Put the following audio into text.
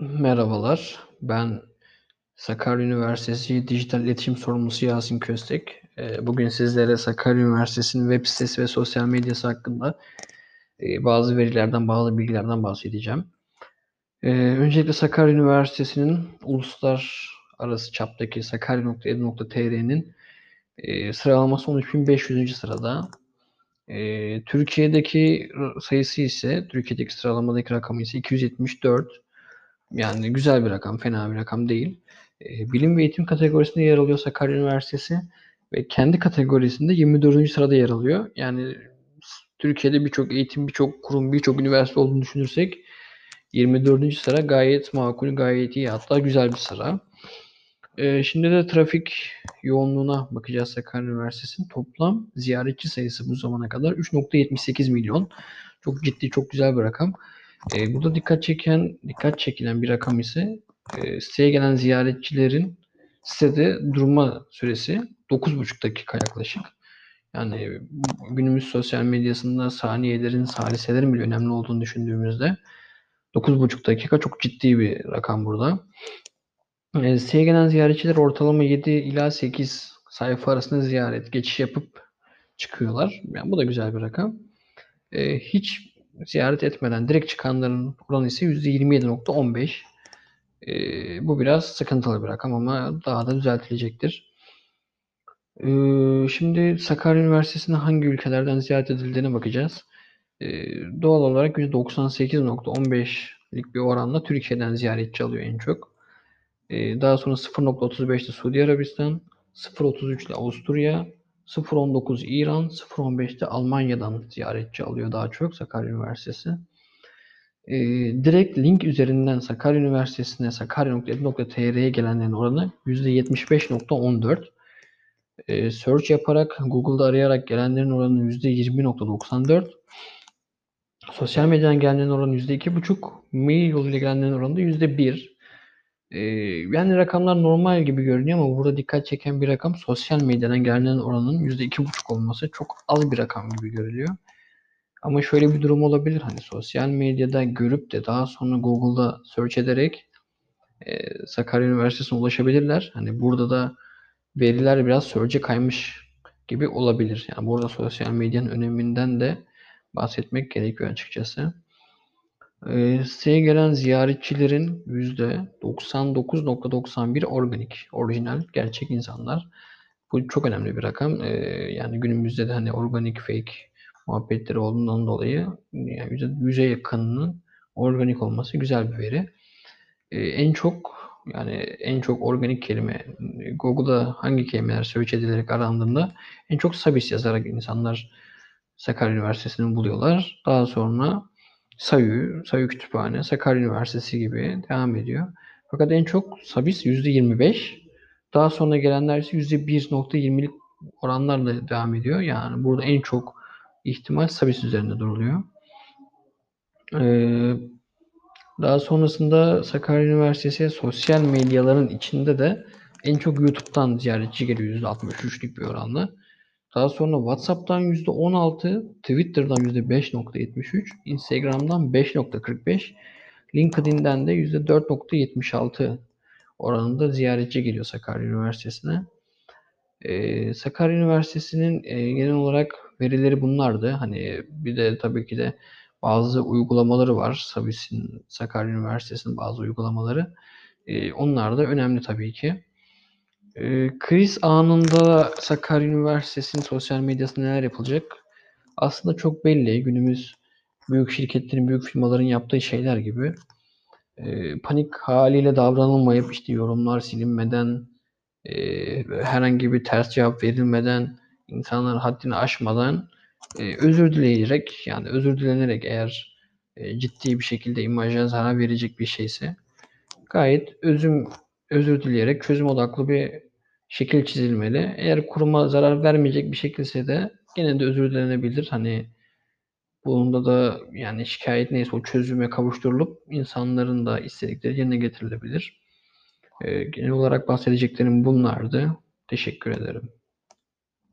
Merhabalar, ben Sakarya Üniversitesi Dijital İletişim Sorumlusu Yasin Köstek. Ee, Bugün sizlere Sakarya Üniversitesi'nin web sitesi ve sosyal medyası hakkında e, bazı verilerden, bazı bilgilerden bahsedeceğim. Ee, Öncelikle Sakarya Üniversitesi'nin uluslararası çaptaki sakarya.edu.tr'nin e, sıralaması 13.500. sırada. Ee, Türkiye'deki sayısı ise, Türkiye'deki sıralamadaki rakamı ise 274. Yani güzel bir rakam, fena bir rakam değil. E, bilim ve eğitim kategorisinde yer alıyor Sakarya Üniversitesi ve kendi kategorisinde 24. sırada yer alıyor. Yani Türkiye'de birçok eğitim, birçok kurum, birçok üniversite olduğunu düşünürsek 24. sıra gayet makul, gayet iyi hatta güzel bir sıra. E, şimdi de trafik yoğunluğuna bakacağız Sakarya Üniversitesi'nin. Toplam ziyaretçi sayısı bu zamana kadar 3.78 milyon. Çok ciddi, çok güzel bir rakam. E, burada dikkat çeken, dikkat çekilen bir rakam ise e, siteye gelen ziyaretçilerin sitede durma süresi 9,5 dakika yaklaşık. Yani günümüz sosyal medyasında saniyelerin, saliselerin bile önemli olduğunu düşündüğümüzde 9,5 dakika çok ciddi bir rakam burada. E, siteye gelen ziyaretçiler ortalama 7 ila 8 sayfa arasında ziyaret, geçiş yapıp çıkıyorlar. Yani bu da güzel bir rakam. E, hiç ziyaret etmeden direkt çıkanların oranı ise %27.15. E, bu biraz sıkıntılı bir rakam ama daha da düzeltilecektir. E, şimdi Sakarya Üniversitesi'ne hangi ülkelerden ziyaret edildiğine bakacağız. E, doğal olarak %98.15'lik bir oranla Türkiye'den ziyaretçi alıyor en çok. E, daha sonra 0.35'te Suudi Arabistan, 0.33'te Avusturya, 0.19 İran, 0.15'te Almanya'dan ziyaretçi alıyor daha çok Sakarya Üniversitesi. Ee, direkt link üzerinden Sakarya Üniversitesi'ne sakarya.edu.tr'ye gelenlerin oranı %75.14. Ee, search yaparak, Google'da arayarak gelenlerin oranı %20.94. Sosyal medyadan gelenlerin oranı %2.5. Mail yoluyla gelenlerin oranı da %1. Yani rakamlar normal gibi görünüyor ama burada dikkat çeken bir rakam sosyal medyadan gelen oranın %2,5 olması çok az bir rakam gibi görülüyor. Ama şöyle bir durum olabilir hani sosyal medyada görüp de daha sonra Google'da search ederek e, Sakarya Üniversitesi'ne ulaşabilirler. Hani burada da veriler biraz search'e kaymış gibi olabilir. Yani burada sosyal medyanın öneminden de bahsetmek gerekiyor açıkçası. E, siteye gelen ziyaretçilerin %99.91 organik, orijinal, gerçek insanlar. Bu çok önemli bir rakam. E, yani günümüzde de hani organik, fake muhabbetleri olduğundan dolayı yani %100'e yakınının organik olması güzel bir veri. E, en çok yani en çok organik kelime Google'da hangi kelimeler search edilerek arandığında en çok Sabis yazarak insanlar Sakarya Üniversitesi'ni buluyorlar. Daha sonra Sayu, Sayu Kütüphane, Sakarya Üniversitesi gibi devam ediyor. Fakat en çok Sabis %25. Daha sonra gelenler ise %1.20'lik oranlarla devam ediyor. Yani burada en çok ihtimal Sabis üzerinde duruluyor. Ee, daha sonrasında Sakarya Üniversitesi sosyal medyaların içinde de en çok YouTube'dan ziyaretçi geliyor %63'lük bir oranla. Daha sonra WhatsApp'tan %16, Twitter'dan %5.73, Instagram'dan 5.45, LinkedIn'den de %4.76 oranında ziyaretçi geliyor Sakarya Üniversitesi'ne. Ee, Sakarya Üniversitesi'nin e, genel olarak verileri bunlardı. Hani bir de tabii ki de bazı uygulamaları var. Sakarya Üniversitesi'nin bazı uygulamaları. Ee, onlar da önemli tabii ki. Ee, kriz anında Sakarya Üniversitesi'nin sosyal medyasında neler yapılacak? Aslında çok belli. Günümüz büyük şirketlerin, büyük firmaların yaptığı şeyler gibi. Ee, panik haliyle davranılmayıp işte yorumlar silinmeden, e, herhangi bir ters cevap verilmeden, insanların haddini aşmadan e, özür dileyerek yani özür dilenerek eğer e, ciddi bir şekilde imaja zarar verecek bir şeyse gayet özüm özür dileyerek çözüm odaklı bir şekil çizilmeli. Eğer kuruma zarar vermeyecek bir şekilse de gene de özür dilenebilir. Hani bunda da yani şikayet neyse o çözüme kavuşturulup insanların da istedikleri yerine getirilebilir. Ee, genel olarak bahsedeceklerim bunlardı. Teşekkür ederim.